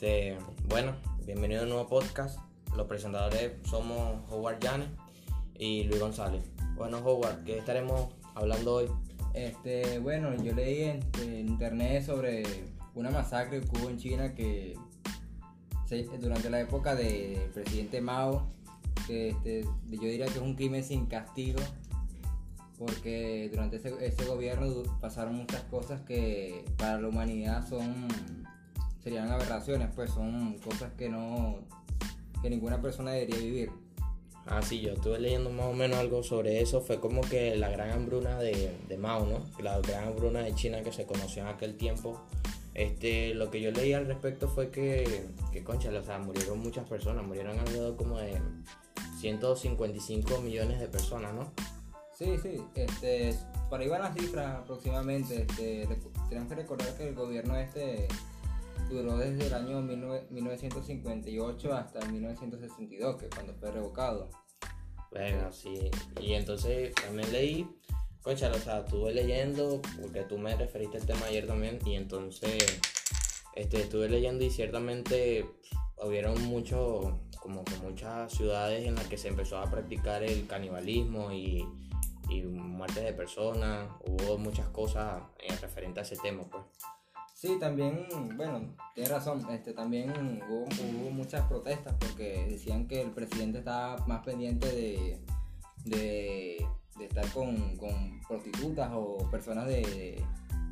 Este, bueno, bienvenido a un nuevo podcast. Los presentadores somos Howard Janes y Luis González. Bueno, Howard, ¿qué estaremos hablando hoy? Este, bueno, yo leí en, internet sobre una masacre que hubo en China que durante la época del presidente Mao, que este, yo diría que es un crimen sin castigo, porque durante ese, gobierno pasaron muchas cosas que para la humanidad son serían aberraciones, pues son cosas que no que ninguna persona debería vivir. Ah, sí, yo estuve leyendo más o menos algo sobre eso. Fue como que la gran hambruna de, de Mao, ¿no? La gran hambruna de China que se conoció en aquel tiempo. Este, lo que yo leí al respecto fue que, que concha, o sea, murieron muchas personas. Murieron alrededor como de 155 millones de personas, ¿no? Sí, sí, este, por ahí van las cifras aproximadamente. Este, tenemos que recordar que el gobierno este duró desde el año 19 1958 hasta el 1962, que cuando fue revocado. Bueno, sí. Y entonces también leí, concha, o sea, estuve leyendo, porque tú me referiste al tema ayer también, y entonces este, estuve leyendo y ciertamente hubieron mucho, como que muchas ciudades en las que se empezó a practicar el canibalismo y, y muertes de personas, hubo muchas cosas eh, referentes a ese tema, pues. Sí, también, bueno, tienes razón, este, también hubo, hubo muchas protestas porque decían que el presidente estaba más pendiente de, de, de estar con, con prostitutas o personas de,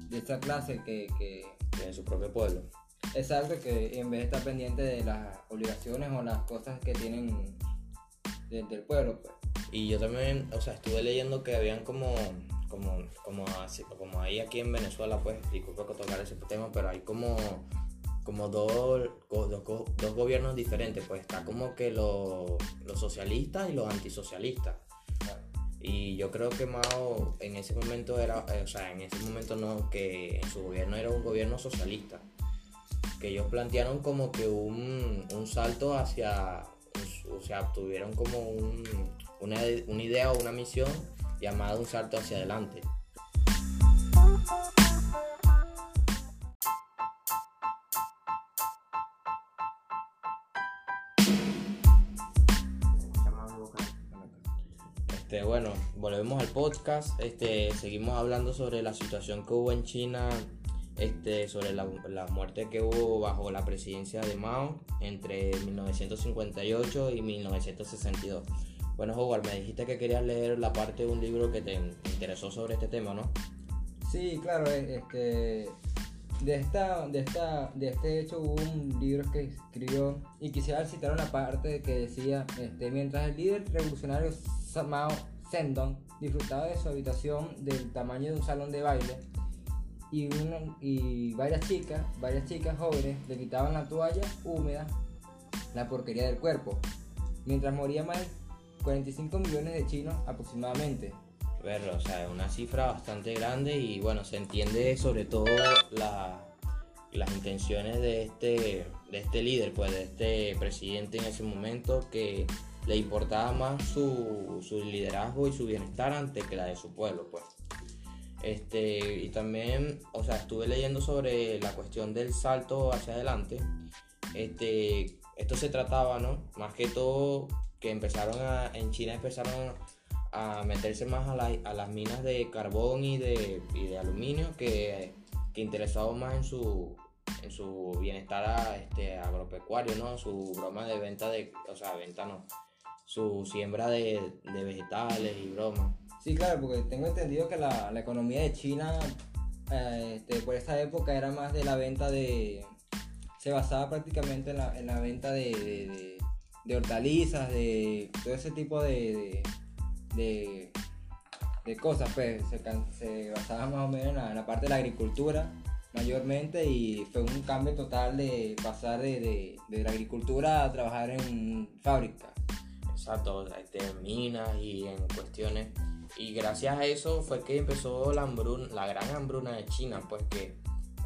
de esta clase que, que, de su propio pueblo. Exacto, que en vez de estar pendiente de las obligaciones o las cosas que tienen de- del pueblo, pues. Y yo también, o sea, estuve leyendo que habían como, como, como, así, como ahí aquí en Venezuela, pues, disculpa que tocar ese tema, pero hay como, como dos, dos, dos gobiernos diferentes, pues está como que los los socialistas y los antisocialistas. Y yo creo que Mao en ese momento era, eh, o sea, en ese momento no, que en su gobierno era un gobierno socialista. Que ellos plantearon como que un, un salto hacia, o sea, tuvieron como un, una, una idea o una misión llamada un salto hacia adelante. Este, bueno, volvemos al podcast. Este, seguimos hablando sobre la situación que hubo en China, este, sobre la, la muerte que hubo bajo la presidencia de Mao entre 1958 y 1962. Bueno, Howard, me dijiste que querías leer la parte de un libro que te interesó sobre este tema, ¿no? Sí, claro, este, de, esta, de, esta, de este hecho hubo un libro que escribió y quisiera citar una parte que decía, este, mientras el líder revolucionario Mao Zedong disfrutaba de su habitación del tamaño de un salón de baile y, una- y varias chicas, varias chicas jóvenes le quitaban la toalla húmeda, la porquería del cuerpo, mientras morían más 45 millones de chinos aproximadamente. Verlo, o sea, es una cifra bastante grande y bueno, se entiende sobre todo la- las intenciones de este, de este líder, pues de este presidente en ese momento que le importaba más su, su liderazgo y su bienestar antes que la de su pueblo, pues. Este, y también, o sea, estuve leyendo sobre la cuestión del salto hacia adelante. Este, esto se trataba, ¿no? Más que todo que empezaron a, en China empezaron a meterse más a, la- a las minas de carbón y de, y de aluminio que, que interesados más en su, en su bienestar este, agropecuario, ¿no? Su broma de venta de, o sea, venta no, su siembra de, de vegetales y bromas. Sí, claro, porque tengo entendido que la, la economía de China eh, este, por esa época era más de la venta de... Se basaba prácticamente en la, en la venta de- de hortalizas, de todo ese tipo de, de, cosas, pues se, basaba más o menos en la, en la parte de la agricultura mayormente y fue un cambio total de pasar de, de- la agricultura a trabajar en fábrica. Exacto, en minas y en cuestiones. Y gracias a eso fue que empezó la hambruna, la gran hambruna de China, pues que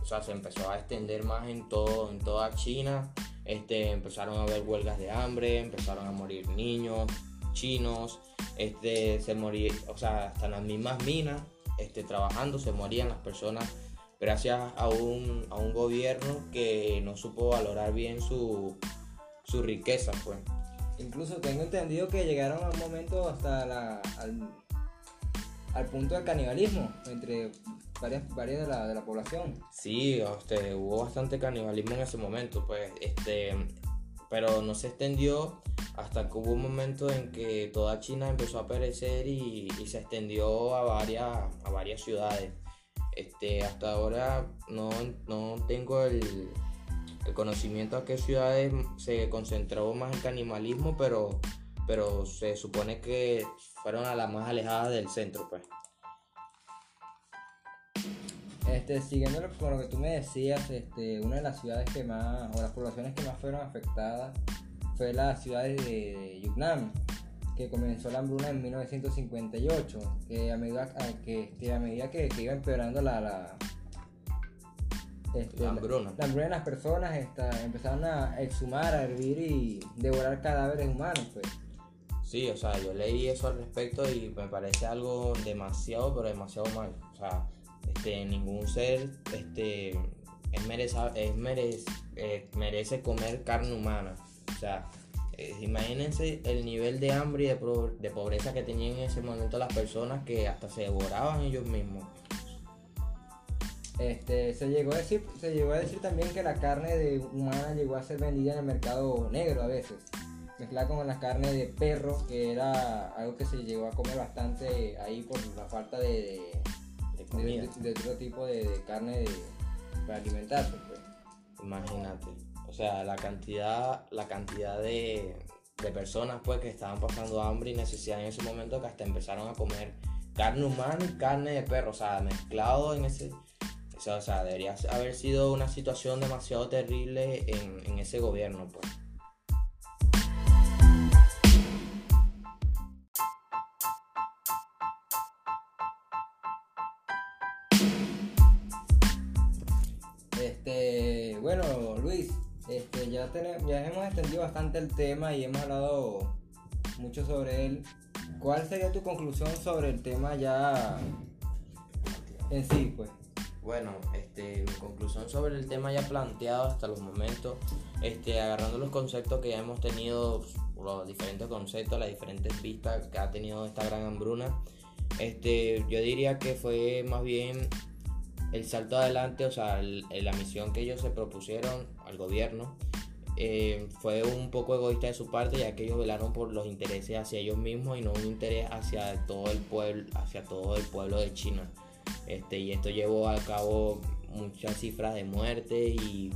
o sea, se empezó a extender más en todo, en toda China. Este, empezaron a haber huelgas de hambre, empezaron a morir niños, chinos, este, se moría, o sea, hasta las mismas minas, este, trabajando, se morían las personas gracias a un, a un gobierno que no supo valorar bien su, su riqueza, pues. Incluso tengo entendido que llegaron a un momento hasta la, al, al punto del canibalismo entre varias, varias de, la, de la población. Sí, este, hubo bastante canibalismo en ese momento, pues, este, pero no se extendió hasta que hubo un momento en que toda China empezó a perecer y, y se extendió a varias, a varias ciudades. Este, hasta ahora no, no tengo el, conocimiento a qué ciudades se concentró más el canibalismo, pero, pero se supone que fueron a las más alejadas del centro, pues. Este, siguiendo con lo que tú me decías, este, una de las ciudades que más, o las poblaciones que más fueron afectadas fue la ciudad de Yunnan, que comenzó la hambruna en 1958, que a medida, que, que, a medida que, que iba empeorando la, la, este, La hambruna. la hambruna de las personas esta, empezaron a exhumar, a hervir y devorar cadáveres humanos. Pues. Sí, o sea, yo leí eso al respecto y me parece algo demasiado, pero demasiado mal. O sea, este, ningún ser este, es mereza- es merez- eh, merece comer carne humana. O sea, eh, imagínense el nivel de hambre y de, pro- de pobreza que tenían en ese momento las personas que hasta se devoraban ellos mismos. Este, se, llegó a decir, se llegó a decir también que la carne de humana llegó a ser vendida en el mercado negro a veces, mezclada con la carne de perro, que era algo que se llegó a comer bastante ahí por la falta de, De de- otro tipo de, de carne para alimentarse. Pues. Imagínate. O sea, la cantidad, la cantidad de, de personas pues que estaban pasando hambre y necesidad en ese momento que hasta empezaron a comer carne humana y carne de perro. O sea, mezclado en ese. O sea, o sea, debería haber sido una situación demasiado terrible en, en ese gobierno, pues. Ya, tenemos, ya hemos extendido bastante el tema y hemos hablado mucho sobre él. ¿Cuál sería tu conclusión sobre el tema ya en sí, pues? Bueno, este, mi conclusión sobre el tema ya planteado hasta los momentos, este, agarrando los conceptos que ya hemos tenido, los diferentes conceptos, las diferentes vistas que ha tenido esta gran hambruna, este, yo diría que fue más bien el salto adelante, o sea, el- la misión que ellos se propusieron al gobierno eh, fue un poco egoísta de su parte, ya que ellos velaron por los intereses hacia ellos mismos y no un interés hacia todo el pueblo, hacia todo el pueblo de China. Este, y esto llevó a cabo muchas cifras de muerte y,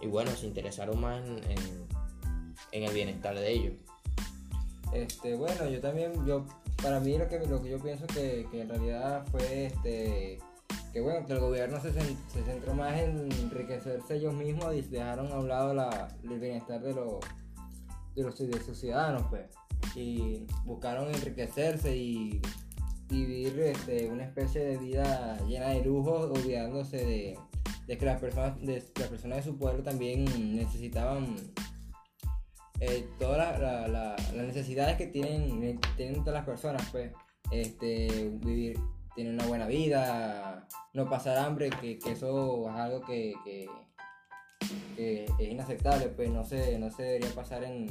y bueno, se interesaron más en, en- en el bienestar de ellos. Este, bueno, yo también, yo, para mí lo que, lo que yo pienso que, que en realidad fue, este, que bueno, que el gobierno se, se centró más en enriquecerse ellos mismos y dejaron a un lado la, el bienestar de los, de los sus ciudadanos, pues, y buscaron enriquecerse y, vivir este, una especie de vida llena de lujos, olvidándose de, de que las personas, de, las personas de su pueblo también necesitaban eh, todas la- las necesidades que tienen, eh, tienen todas las personas, pues, este, vivir, tener una buena vida, no pasar hambre, que, eso es algo que, es inaceptable, pues, no se, no se debería pasar en,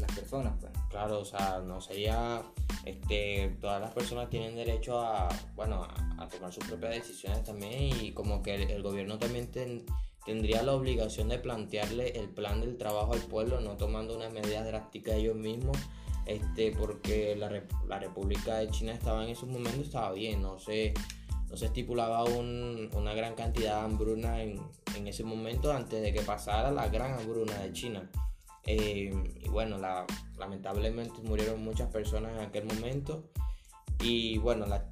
las personas, pues. Claro, o sea, no sería, este, todas las personas tienen derecho a, bueno, a, tomar sus propias decisiones también y como que el, gobierno también ten- tendría la obligación de plantearle el plan del trabajo al pueblo, no tomando unas medidas drásticas ellos mismos, este, porque la, la República de China estaba en esos momentos, estaba bien, no se, no se estipulaba un- una gran cantidad de hambruna en, en ese momento antes de que pasara la gran hambruna de China. Eh, y bueno, la- lamentablemente murieron muchas personas en aquel momento. Y bueno, la,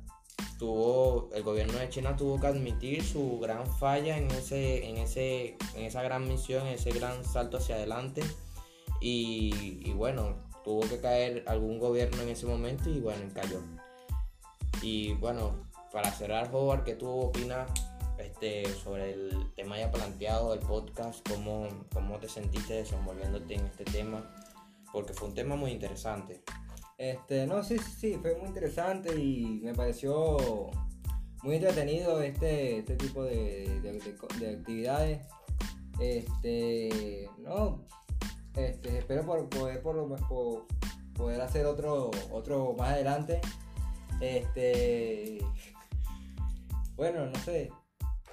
tuvo, el gobierno de China tuvo que admitir su gran falla en, ese, en, ese, en esa gran misión, en ese gran salto hacia adelante. Y bueno, tuvo que caer algún gobierno en ese momento y bueno, cayó. Y bueno, para cerrar, Howard, ¿qué tú opinas este, sobre el tema ya planteado del podcast? ¿Cómo, ¿Cómo te sentiste desenvolviéndote en este tema? Porque fue un tema muy interesante. Este, no, sí, sí, sí, fue muy interesante y me pareció muy entretenido este, este tipo de, de, actividades. Este, no, este, espero por poder poder hacer otro, otro más adelante. Este, bueno, no sé.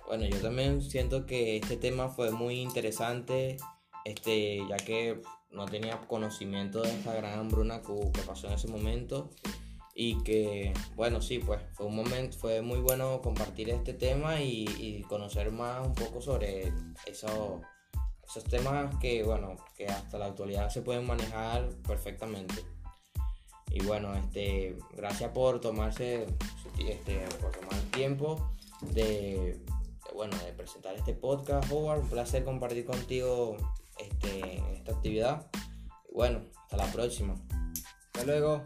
Bueno, yo también siento que este tema fue muy interesante, este, ya que no tenía conocimiento de esta gran hambruna que, pasó en ese momento y que bueno sí pues fue un momento fue muy bueno compartir este tema y, conocer más un poco sobre eso, esos temas que bueno que hasta la actualidad se pueden manejar perfectamente y bueno este gracias por tomarse este por tomar el tiempo de, bueno de presentar este podcast Howard un placer compartir contigo este, esta actividad. Bueno, hasta la próxima. Hasta luego.